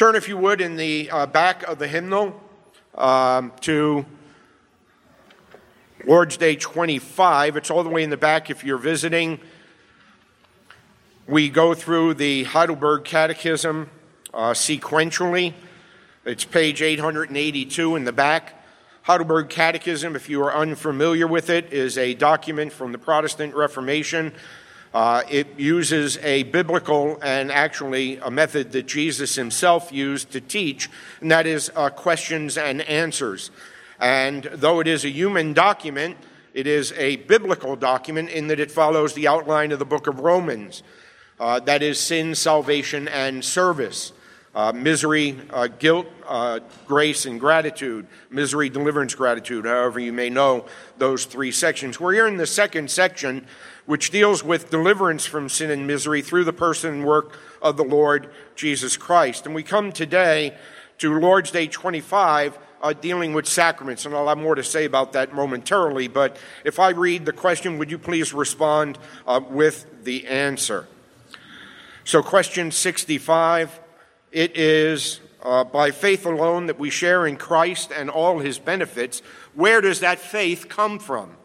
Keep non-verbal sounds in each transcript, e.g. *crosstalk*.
Turn, if you would, in the uh, back of the hymnal um, to Lord's Day 25. It's all the way in the back if you're visiting. We go through the Heidelberg Catechism uh, sequentially. It's page 882 in the back. Heidelberg Catechism, if you are unfamiliar with it, is a document from the Protestant Reformation. Uh, it uses a biblical and actually a method that Jesus himself used to teach, and that is uh, questions and answers. And though it is a human document, it is a biblical document in that it follows the outline of the book of Romans. Uh, that is sin, salvation, and service. Uh, misery, uh, guilt, uh, grace, and gratitude. Misery, deliverance, gratitude, however you may know those three sections. We're here in the second section, which deals with deliverance from sin and misery through the person and work of the Lord Jesus Christ. And we come today to Lord's Day 25 uh, dealing with sacraments, and I'll have more to say about that momentarily. But if I read the question, would you please respond uh, with the answer? So, question 65 it is uh, by faith alone that we share in Christ and all his benefits. Where does that faith come from?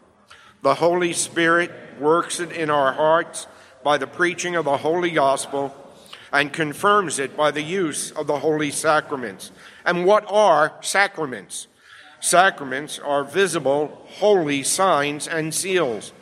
The Holy Spirit works it in our hearts by the preaching of the Holy Gospel and confirms it by the use of the holy sacraments. And what are sacraments? Sacraments are visible, holy signs and seals.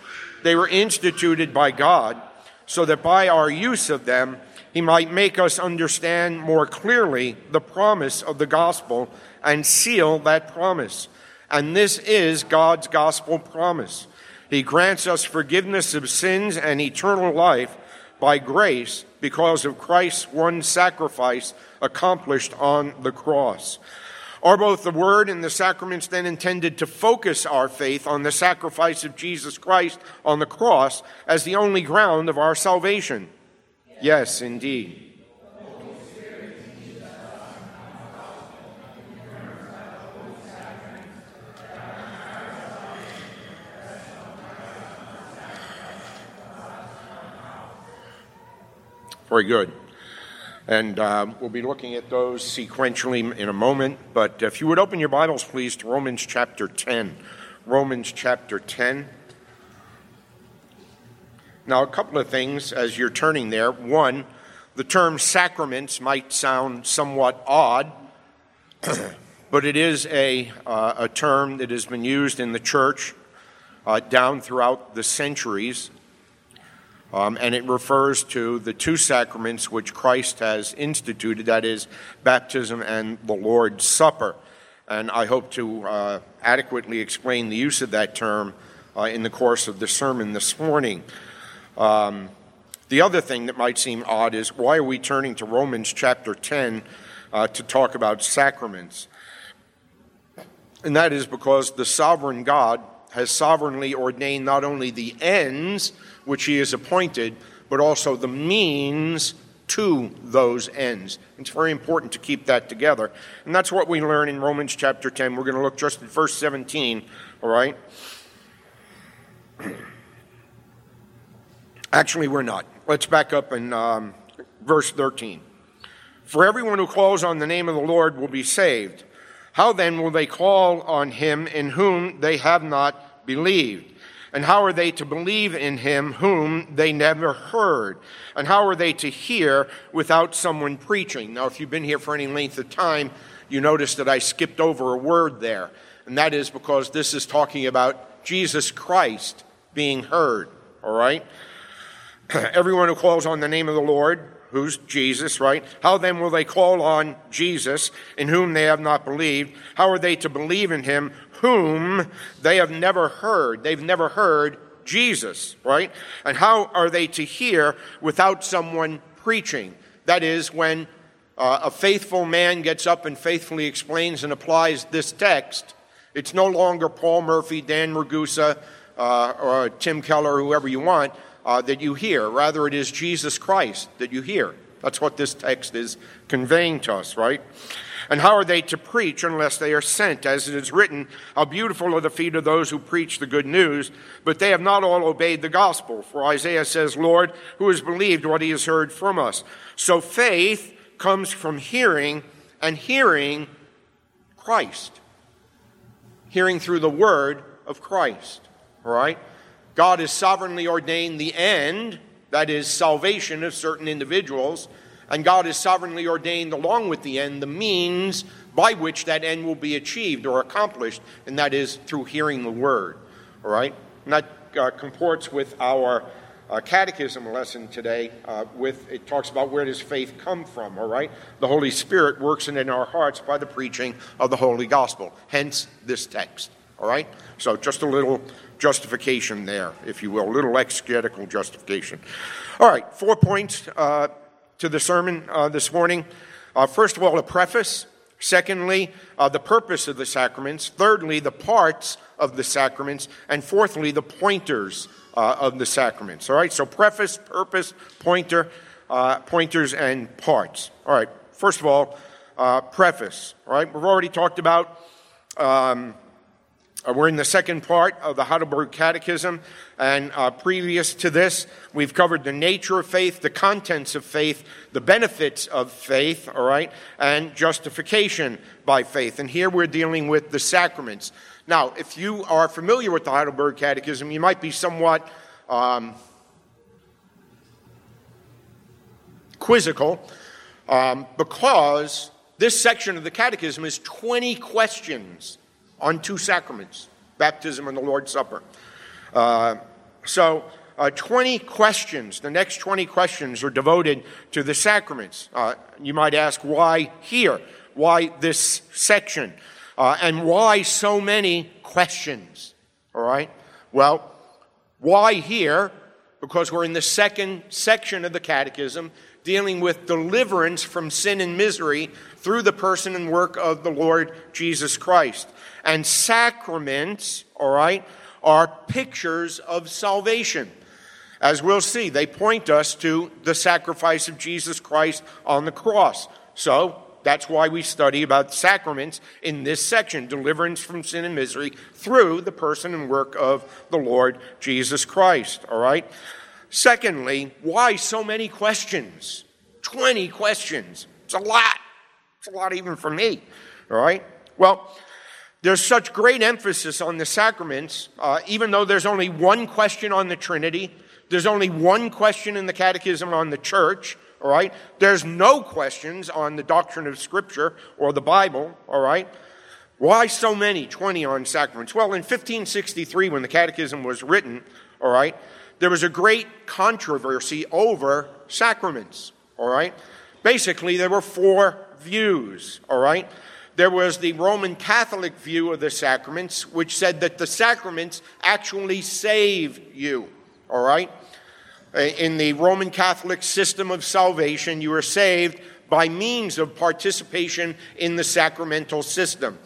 They were instituted by God so that by our use of them, He might make us understand more clearly the promise of the gospel and seal that promise. And this is God's gospel promise. He grants us forgiveness of sins and eternal life by grace because of Christ's one sacrifice accomplished on the cross. Are both the Word and the sacraments then intended to focus our faith on the sacrifice of Jesus Christ on the cross as the only ground of our salvation? Yes, indeed. Very good. And uh, we'll be looking at those sequentially in a moment. But if you would open your Bibles, please, to Romans chapter 10. Romans chapter 10. Now, a couple of things as you're turning there. One, the term sacraments might sound somewhat odd, *clears throat* but it is a, uh, a term that has been used in the church uh, down throughout the centuries. Um, and it refers to the two sacraments which Christ has instituted that is, baptism and the Lord's Supper. And I hope to uh, adequately explain the use of that term uh, in the course of the sermon this morning. Um, the other thing that might seem odd is why are we turning to Romans chapter 10 uh, to talk about sacraments? And that is because the sovereign God has sovereignly ordained not only the ends which he has appointed, but also the means to those ends. It's very important to keep that together. And that's what we learn in Romans chapter 10. We're going to look just at verse 17, all right? Actually, we're not. Let's back up in um, verse 13. For everyone who calls on the name of the Lord will be saved. How then will they call on him in whom they have not believed? And how are they to believe in him whom they never heard? And how are they to hear without someone preaching? Now, if you've been here for any length of time, you notice that I skipped over a word there. And that is because this is talking about Jesus Christ being heard. All right? *clears throat* Everyone who calls on the name of the Lord, who's Jesus, right? How then will they call on Jesus in whom they have not believed? How are they to believe in him whom they have never heard. They've never heard Jesus, right? And how are they to hear without someone preaching? That is, when uh, a faithful man gets up and faithfully explains and applies this text, it's no longer Paul Murphy, Dan Ragusa, uh, or Tim Keller, whoever you want, uh, that you hear. Rather, it is Jesus Christ that you hear. That's what this text is conveying to us, right? And how are they to preach unless they are sent? As it is written, How beautiful are the feet of those who preach the good news, but they have not all obeyed the gospel. For Isaiah says, Lord, who has believed what he has heard from us? So faith comes from hearing, and hearing Christ. Hearing through the word of Christ. All right? God has sovereignly ordained the end, that is, salvation of certain individuals, and God has sovereignly ordained, along with the end, the means by which that end will be achieved or accomplished, and that is through hearing the word. All right? And that uh, comports with our uh, catechism lesson today. Uh, with it talks about where does faith come from. All right, the Holy Spirit works in our hearts by the preaching of the Holy Gospel. Hence this text. All right, so just a little justification there, if you will, a little exegetical justification. All right, four points uh, to the sermon uh, this morning. Uh, first of all, a preface. Secondly, uh, the purpose of the sacraments. Thirdly, the parts of the sacraments. And fourthly, the pointers uh, of the sacraments. All right, so preface, purpose, pointer, uh, pointers, and parts. All right, first of all, preface. All right, we've already talked about. Um, we're in the second part of the Heidelberg Catechism, and uh, previous to this, we've covered the nature of faith, the contents of faith, the benefits of faith, all right, and justification by faith. And here we're dealing with the sacraments. Now, if you are familiar with the Heidelberg Catechism, you might be somewhat um, quizzical um, because this section of the Catechism is 20 questions on two sacraments baptism and the Lord's Supper. Uh, so, uh, 20 questions, the next 20 questions are devoted to the sacraments. Uh, you might ask, why here? Why this section? Uh, and why so many questions? All right? Well, why here? Because we're in the second section of the Catechism dealing with deliverance from sin and misery through the person and work of the Lord Jesus Christ. And sacraments, all right, are pictures of salvation. As we'll see, they point us to the sacrifice of Jesus Christ on the cross. So, that's why we study about sacraments in this section deliverance from sin and misery through the person and work of the Lord Jesus Christ. All right? Secondly, why so many questions? 20 questions. It's a lot. It's a lot even for me. All right? Well, there's such great emphasis on the sacraments, uh, even though there's only one question on the Trinity, there's only one question in the Catechism on the church, all right? There's no questions on the doctrine of Scripture or the Bible, all right? Why so many? 20 on sacraments. Well, in 1563, when the Catechism was written, all right, there was a great controversy over sacraments, all right? Basically, there were four views, all right? There was the Roman Catholic view of the sacraments, which said that the sacraments actually save you, all right? In the Roman Catholic system of salvation, you are saved by means of participation in the sacramental system.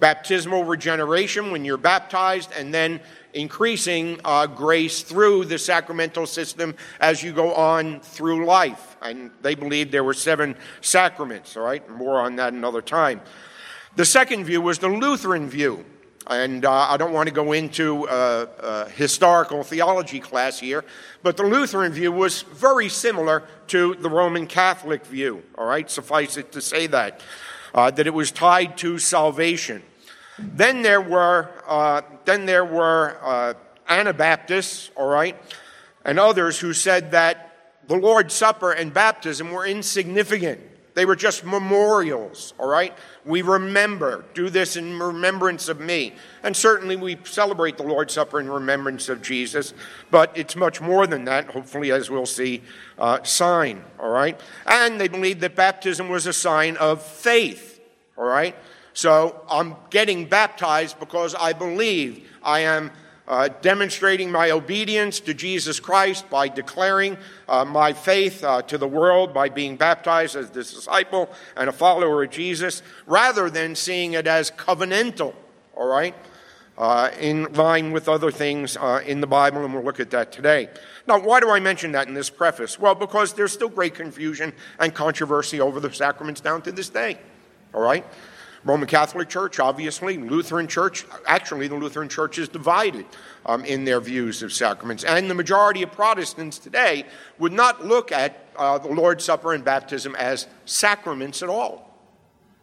Baptismal regeneration when you're baptized, and then increasing uh, grace through the sacramental system as you go on through life. And they believed there were seven sacraments, all right? More on that another time. The second view was the Lutheran view. And uh, I don't want to go into a, a, historical theology class here, but the Lutheran view was very similar to the Roman Catholic view, all right? Suffice it to say that, uh, that it was tied to salvation. Then there were, uh, then there were uh, Anabaptists, all right, and others who said that the Lord's Supper and baptism were insignificant. They were just memorials, all right? We remember, do this in remembrance of me. And certainly we celebrate the Lord's Supper in remembrance of Jesus, but it's much more than that, hopefully, as we'll see, uh, sign, all right? And they believed that baptism was a sign of faith, all right? So I'm getting baptized because I believe I am uh, demonstrating my obedience to Jesus Christ by declaring uh, my faith uh, to the world by being baptized as a disciple and a follower of Jesus, rather than seeing it as covenantal, all right? Uh, in line with other things uh, in the Bible, and we'll look at that today. Now, why do I mention that in this preface? Well, because there's still great confusion and controversy over the sacraments down to this day, all right? Roman Catholic Church, obviously, Lutheran Church. Actually, the Lutheran Church is divided um, in their views of sacraments. And the majority of Protestants today would not look at uh, the Lord's Supper and baptism as sacraments at all.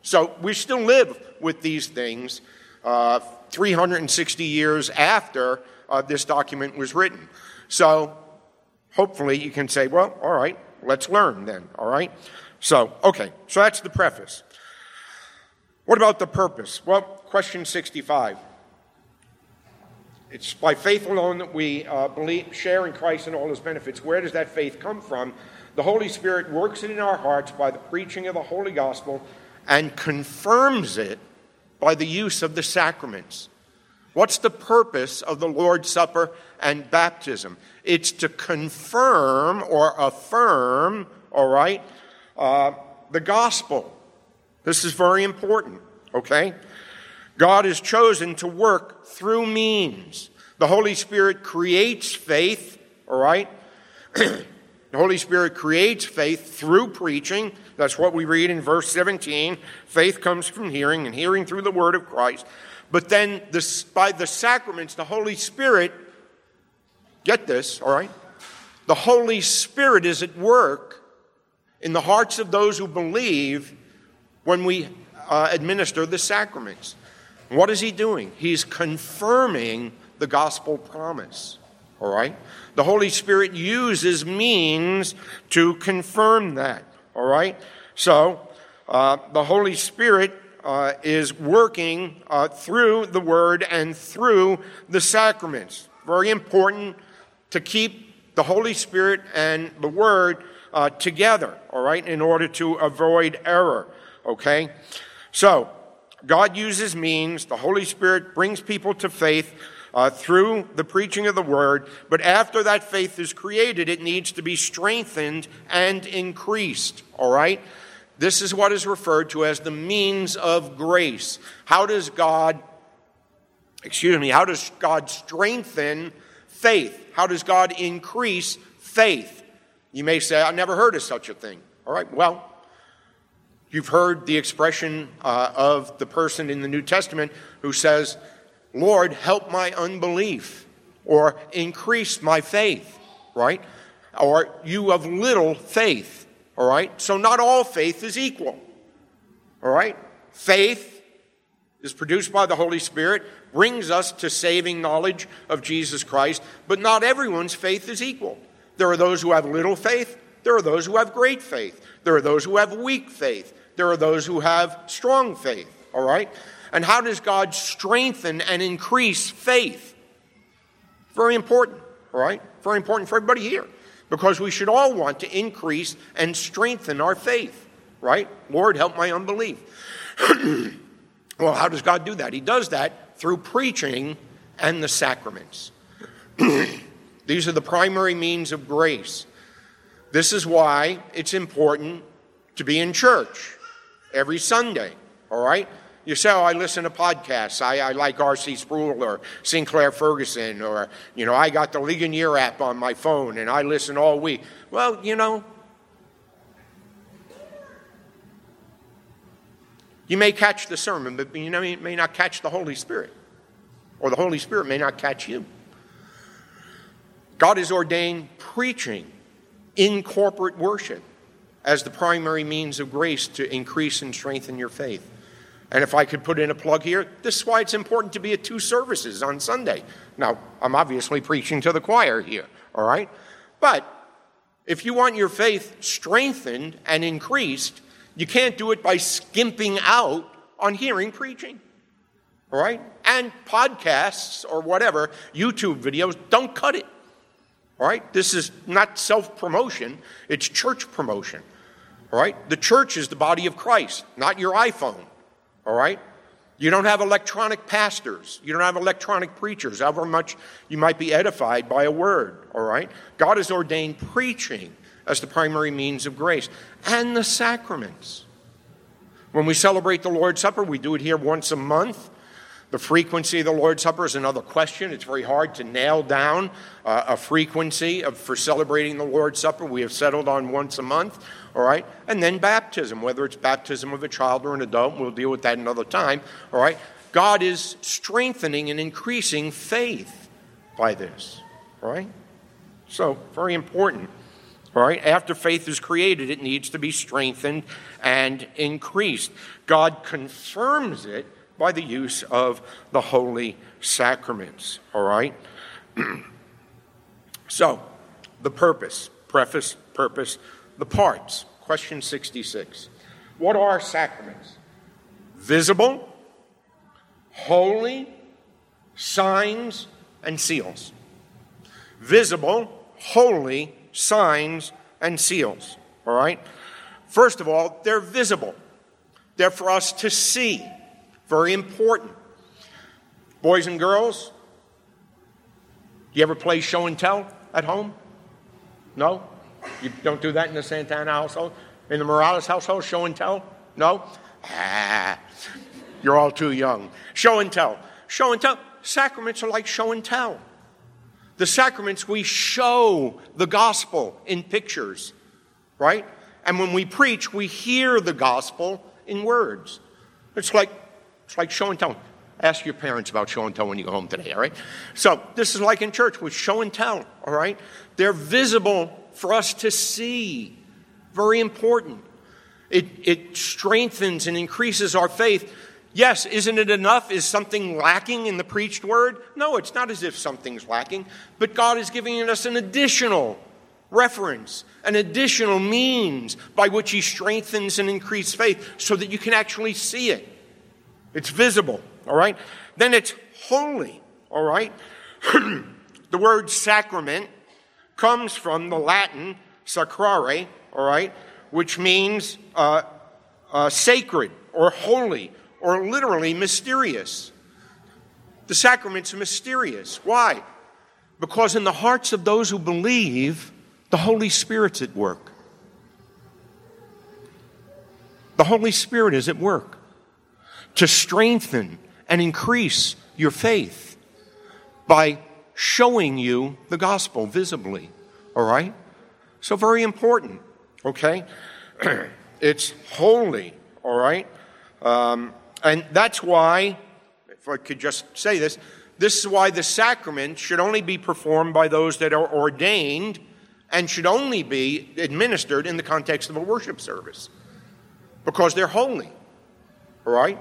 So we still live with these things uh, 360 years after uh, this document was written. So hopefully you can say, well, all right, let's learn then, all right? So, okay, so that's the preface. What about the purpose? Well, question 65. It's by faith alone that we uh, believe, share in Christ and all his benefits. Where does that faith come from? The Holy Spirit works it in our hearts by the preaching of the Holy Gospel and confirms it by the use of the sacraments. What's the purpose of the Lord's Supper and baptism? It's to confirm or affirm, all right, uh, the gospel. This is very important, okay? God is chosen to work through means. The Holy Spirit creates faith, all right? *clears throat* the Holy Spirit creates faith through preaching. That's what we read in verse 17. Faith comes from hearing, and hearing through the word of Christ. But then, this, by the sacraments, the Holy Spirit, get this, all right? The Holy Spirit is at work in the hearts of those who believe when we uh, administer the sacraments. What is he doing? He's confirming the gospel promise. All right? The Holy Spirit uses means to confirm that. All right? So, uh, the Holy Spirit uh, is working uh, through the Word and through the sacraments. Very important to keep the Holy Spirit and the Word uh, together, all right, in order to avoid error. Okay? So, God uses means, the Holy Spirit brings people to faith uh, through the preaching of the word, but after that faith is created, it needs to be strengthened and increased, all right? This is what is referred to as the means of grace. How does God, excuse me, how does God strengthen faith? How does God increase faith? You may say, I've never heard of such a thing. All right, well, You've heard the expression uh, of the person in the New Testament who says, Lord, help my unbelief, or increase my faith, right? Or you of little faith, all right? So not all faith is equal, all right? Faith is produced by the Holy Spirit, brings us to saving knowledge of Jesus Christ, but not everyone's faith is equal. There are those who have little faith, there are those who have great faith, there are those who have weak faith. There are those who have strong faith, all right? And how does God strengthen and increase faith? Very important, all right? Very important for everybody here because we should all want to increase and strengthen our faith, right? Lord, help my unbelief. *clears throat* well, how does God do that? He does that through preaching and the sacraments. *clears throat* These are the primary means of grace. This is why it's important to be in church every Sunday, all right? You say, oh, I listen to podcasts. I, I like R.C. Sproul or Sinclair Ferguson, or, you know, I got the Ligonier app on my phone and I listen all week. Well, you know, you may catch the sermon, but you know, you may not catch the Holy Spirit, or the Holy Spirit may not catch you. God has ordained preaching in corporate worship as the primary means of grace to increase and strengthen your faith. And if I could put in a plug here, this is why it's important to be at two services on Sunday. Now, I'm obviously preaching to the choir here, all right? But if you want your faith strengthened and increased, you can't do it by skimping out on hearing preaching. All right? And podcasts or whatever, YouTube videos, don't cut it. All right? This is not self promotion, it's church promotion. All right? The church is the body of Christ, not your iPhone. All right? You don't have electronic pastors. You don't have electronic preachers, however much you might be edified by a word. All right? God has ordained preaching as the primary means of grace and the sacraments. When we celebrate the Lord's Supper, we do it here once a month. The frequency of the Lord's Supper is another question. It's very hard to nail down uh, a frequency of, for celebrating the Lord's Supper. We have settled on once a month, all right? And then baptism, whether it's baptism of a child or an adult, we'll deal with that another time, all right? God is strengthening and increasing faith by this, all right? So, very important. All right, after faith is created, it needs to be strengthened and increased. God confirms it by the use of the holy sacraments. All right? *clears throat* so, the purpose, preface, purpose, the parts. Question 66. What are sacraments? Visible, holy, signs, and seals. Visible, holy, signs, and seals. All right? First of all, they're visible. They're for us to see. Very important. Boys and girls, do you ever play show and tell at home? No? You don't do that in the Santana household? In the Morales household, show and tell? No? Ah, *laughs* you're all too young. Show and tell. Show and tell. Sacraments are like show and tell. The sacraments, we show the gospel in pictures, right? And when we preach, we hear the gospel in words. It's like it's like show and tell. Ask your parents about show and tell when you go home today, all right? So this is like in church with show and tell, all right? They're visible for us to see. Very important. It, it strengthens and increases our faith. Yes, isn't it enough? Is something lacking in the preached word? No, it's not as if something's lacking, but God is giving us an additional reference, an additional means by which He strengthens and increases faith so that you can actually see it. It's visible, all right? Then it's holy, all right? *clears throat* the word sacrament comes from the Latin sacrare, all right, which means uh, uh, sacred or holy or literally mysterious. The sacraments are mysterious. Why? Because in the hearts of those who believe, the Holy Spirit's at work. The Holy Spirit is at work to strengthen and increase your faith by showing you the gospel visibly. All right? So, very important, okay? *clears throat* it's holy, all right? Um, and that's why, if I could just say this, this is why the sacrament should only be performed by those that are ordained and should only be administered in the context of a worship service because they're holy. All right?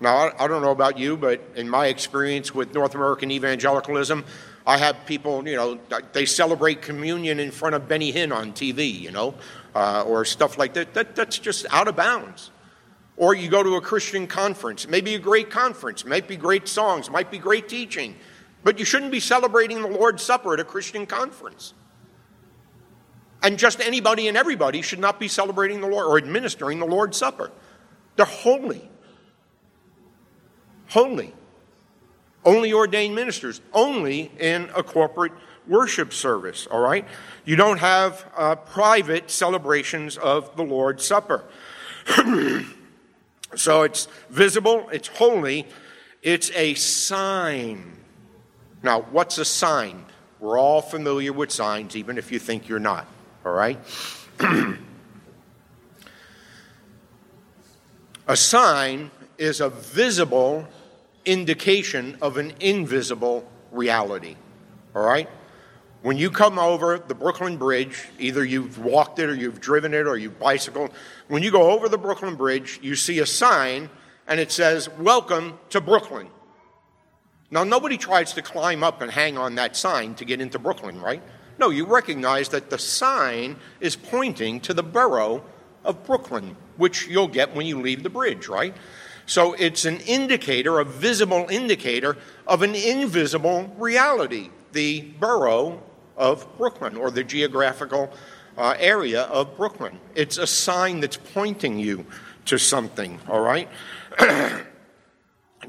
Now, I don't know about you, but in my experience with North American evangelicalism, I have people, you know, they celebrate communion in front of Benny Hinn on TV, you know, uh, or stuff like that. that. That's just out of bounds. Or you go to a Christian conference. It may be a great conference, might be great songs, might be great teaching, but you shouldn't be celebrating the Lord's Supper at a Christian conference. And just anybody and everybody should not be celebrating the Lord or administering the Lord's Supper. They're holy holy. Only ordained ministers, only in a corporate worship service, all right? You don't have uh, private celebrations of the Lord's Supper. *clears throat* so it's visible, it's holy, it's a sign. Now, what's a sign? We're all familiar with signs, even if you think you're not, all right? *clears throat* a sign is a visible indication of an invisible reality. All right? When you come over the Brooklyn Bridge, either you've walked it or you've driven it or you've bicycled, when you go over the Brooklyn Bridge, you see a sign and it says, Welcome to Brooklyn. Now, nobody tries to climb up and hang on that sign to get into Brooklyn, right? No, you recognize that the sign is pointing to the borough of Brooklyn, which you'll get when you leave the bridge, right? So it's an indicator, a visible indicator of an invisible reality, the borough of Brooklyn or the geographical uh, area of Brooklyn. It's a sign that's pointing you to something, all right? *clears throat*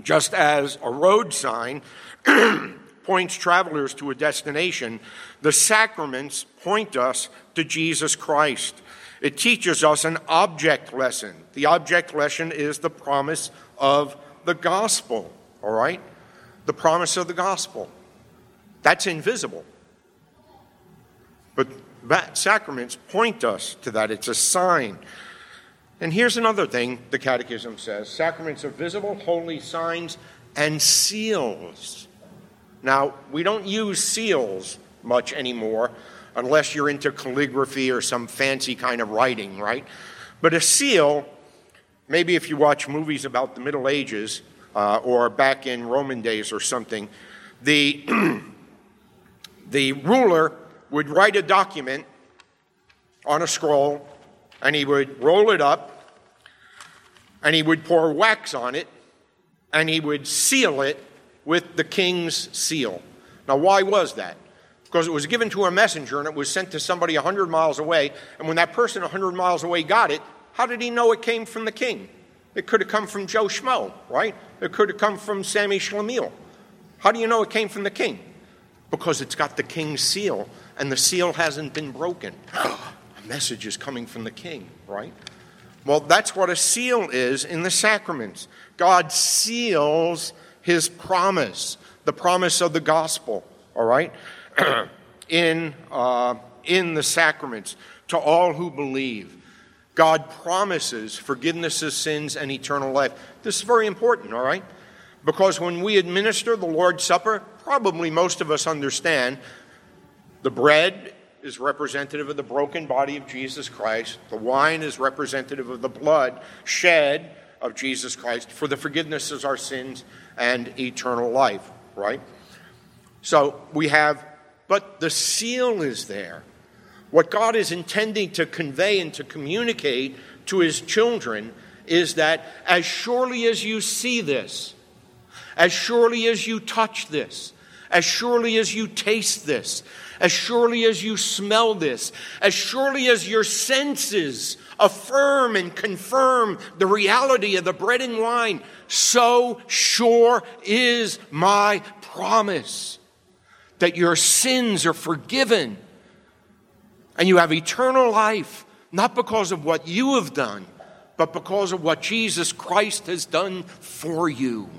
Just as a road sign *clears throat* points travelers to a destination, the sacraments point us to Jesus Christ. It teaches us an object lesson. The object lesson is the promise of the gospel. all right? The promise of the gospel. That's invisible. But that sacraments point us to that. It's a sign. And here's another thing the Catechism says sacraments are visible, holy signs, and seals. Now, we don't use seals much anymore unless you're into calligraphy or some fancy kind of writing, right? But a seal, maybe if you watch movies about the Middle Ages uh, or back in Roman days or something, the, *clears throat* the ruler would write a document on a scroll and he would roll it up and he would pour wax on it and he would seal it with the king's seal. Now, why was that? Because it was given to a messenger and it was sent to somebody 100 miles away. And when that person 100 miles away got it, how did he know it came from the king? It could have come from Joe Schmo, right? It could have come from Sammy Schlemiel. How do you know it came from the king? Because it's got the king's seal, and the seal hasn't been broken. *gasps* a message is coming from the king, right? Well, that's what a seal is in the sacraments. God seals his promise, the promise of the gospel, all right, *clears throat* in, uh, in the sacraments to all who believe. God promises forgiveness of sins and eternal life. This is very important, all right? Because when we administer the Lord's Supper, probably most of us understand the bread is representative of the broken body of Jesus Christ, the wine is representative of the blood shed of Jesus Christ for the forgiveness of our sins and eternal life, right? So we have, but the seal is there. What God is intending to convey and to communicate to his children is that as surely as you see this, as surely as you touch this, as surely as you taste this, as surely as you smell this, as surely as your senses affirm and confirm the reality of the bread and wine, so sure is my promise that your sins are forgiven and you have eternal life, not because of what you have done, but because of what Jesus Christ has done for you.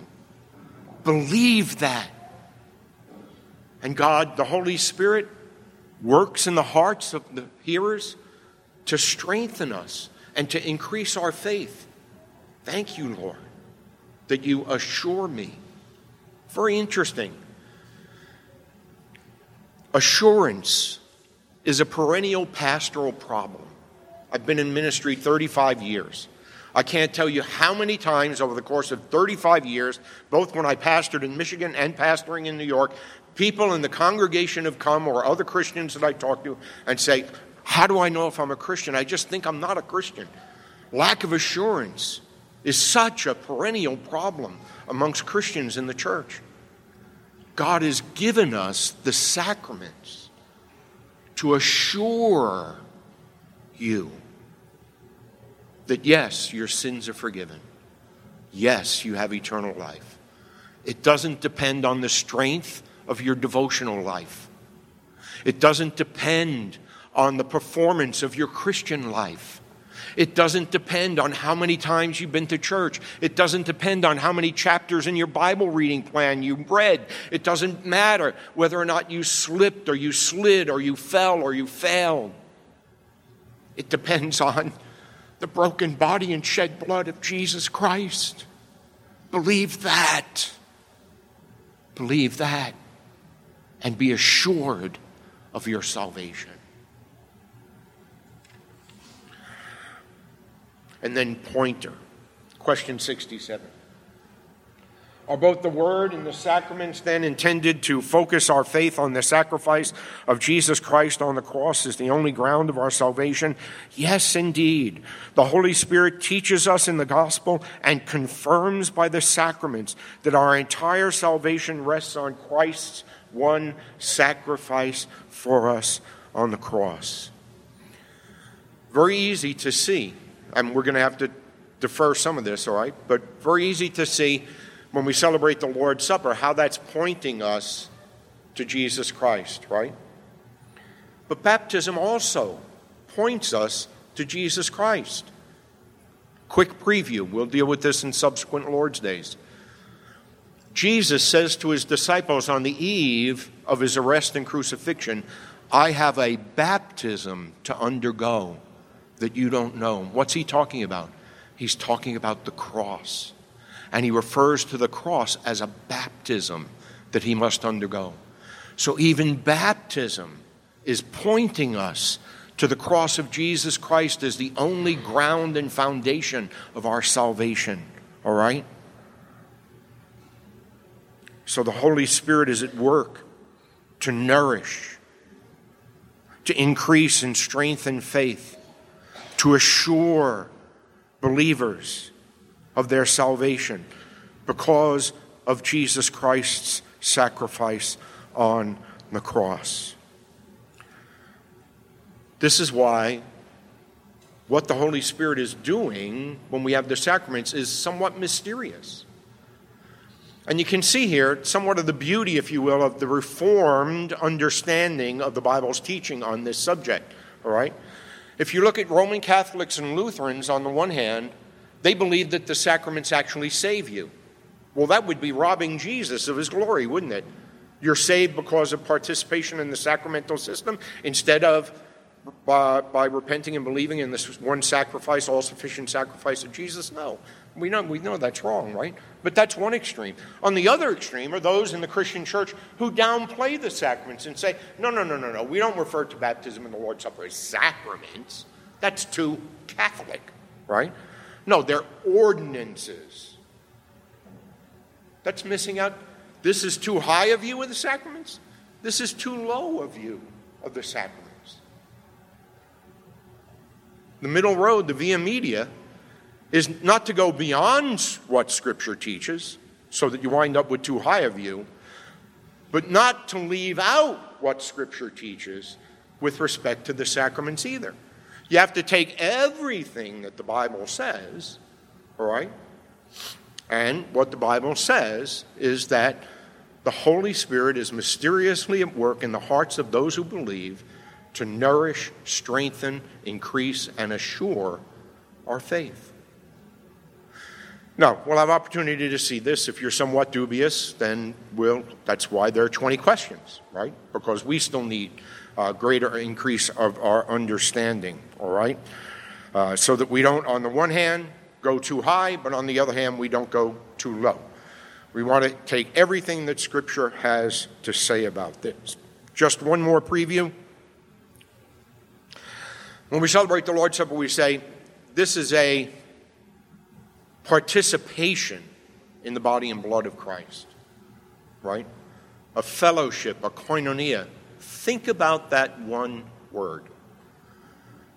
Believe that. And God, the Holy Spirit, works in the hearts of the hearers to strengthen us and to increase our faith. Thank you, Lord, that you assure me. Very interesting. Assurance is a perennial pastoral problem. I've been in ministry 35 years. I can't tell you how many times over the course of 35 years, both when I pastored in Michigan and pastoring in New York, people in the congregation have come or other Christians that I talk to and say, How do I know if I'm a Christian? I just think I'm not a Christian. Lack of assurance is such a perennial problem amongst Christians in the church. God has given us the sacraments to assure you that yes, your sins are forgiven. Yes, you have eternal life. It doesn't depend on the strength of your devotional life. It doesn't depend on the performance of your Christian life. It doesn't depend on how many times you've been to church. It doesn't depend on how many chapters in your Bible reading plan you read. It doesn't matter whether or not you slipped or you slid or you fell or you failed. It depends on the broken body and shed blood of Jesus Christ. Believe that. Believe that and be assured of your salvation. And then pointer. Question 67. Are both the Word and the sacraments then intended to focus our faith on the sacrifice of Jesus Christ on the cross as the only ground of our salvation? Yes, indeed. The Holy Spirit teaches us in the gospel and confirms by the sacraments that our entire salvation rests on Christ's one sacrifice for us on the cross. Very easy to see, and we're going to have to defer some of this, all right? But very easy to see when we celebrate the Lord's Supper how that's pointing us to Jesus Christ, right? But baptism also points us to Jesus Christ. Quick preview, we'll deal with this in subsequent Lord's days. Jesus says to his disciples on the eve of his arrest and crucifixion, I have a baptism to undergo that you don't know. What's he talking about? He's talking about the cross. And he refers to the cross as a baptism that he must undergo. So even baptism is pointing us to the cross of Jesus Christ as the only ground and foundation of our salvation. All right? So the Holy Spirit is at work to nourish, to increase and strengthen faith, to assure believers of their salvation because of Jesus Christ's sacrifice on the cross. This is why what the Holy Spirit is doing when we have the sacraments is somewhat mysterious. And you can see here somewhat of the beauty, if you will, of the reformed understanding of the Bible's teaching on this subject. All right? If you look at Roman Catholics and Lutherans, on the one hand, they believe that the sacraments actually save you. Well, that would be robbing Jesus of his glory, wouldn't it? You're saved because of participation in the sacramental system instead of by, by repenting and believing in this one sacrifice, all sufficient sacrifice of Jesus? No. We know, we know that's wrong, right? But that's one extreme. On the other extreme are those in the Christian church who downplay the sacraments and say, no, no, no, no, no, we don't refer to baptism and the Lord's Supper as sacraments. That's too Catholic, right? No, they're ordinances. That's missing out. This is too high a view of the sacraments. This is too low a view of the sacraments. The middle road, the via media, is not to go beyond what Scripture teaches so that you wind up with too high a view, but not to leave out what Scripture teaches with respect to the sacraments either. You have to take everything that the Bible says, all right? And what the Bible says is that the Holy Spirit is mysteriously at work in the hearts of those who believe to nourish, strengthen, increase, and assure our faith. Now, we'll have opportunity to see this. If you're somewhat dubious, then we'll, that's why there are 20 questions, right? Because we still need a greater increase of our understanding, all right? Uh, so that we don't, on the one hand, go too high, but on the other hand, we don't go too low. We want to take everything that Scripture has to say about this. Just one more preview. When we celebrate the Lord's Supper, we say, This is a participation in the body and blood of Christ, right? A fellowship, a koinonia. Think about that one word.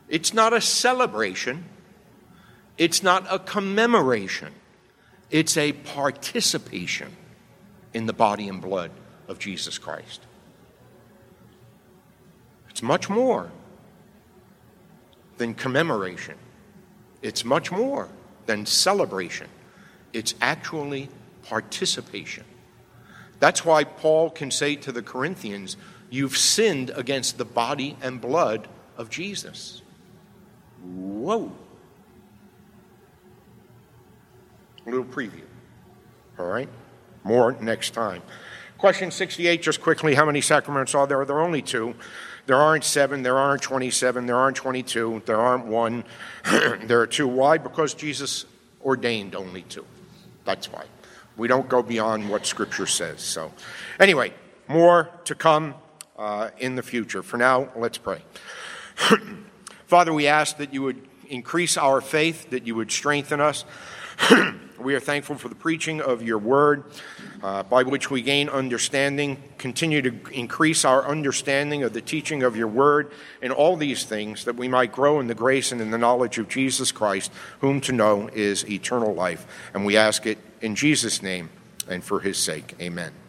It's not a celebration, it's not a commemoration, it's a participation in the body and blood of Jesus Christ. It's much more than commemoration, it's much more than celebration, it's actually participation. That's why Paul can say to the Corinthians, You've sinned against the body and blood of Jesus. Whoa. A little preview. All right? More next time. Question 68, just quickly how many sacraments are there? There are only two. There aren't seven, there aren't 27, there aren't 22, there aren't one, *clears throat* there are two. Why? Because Jesus ordained only two. That's why. We don't go beyond what Scripture says. So, anyway, more to come uh, in the future. For now, let's pray. *clears throat* Father, we ask that you would increase our faith, that you would strengthen us. *clears throat* We are thankful for the preaching of your word, uh, by which we gain understanding. Continue to increase our understanding of the teaching of your word and all these things, that we might grow in the grace and in the knowledge of Jesus Christ, whom to know is eternal life. And we ask it in Jesus' name and for his sake. Amen.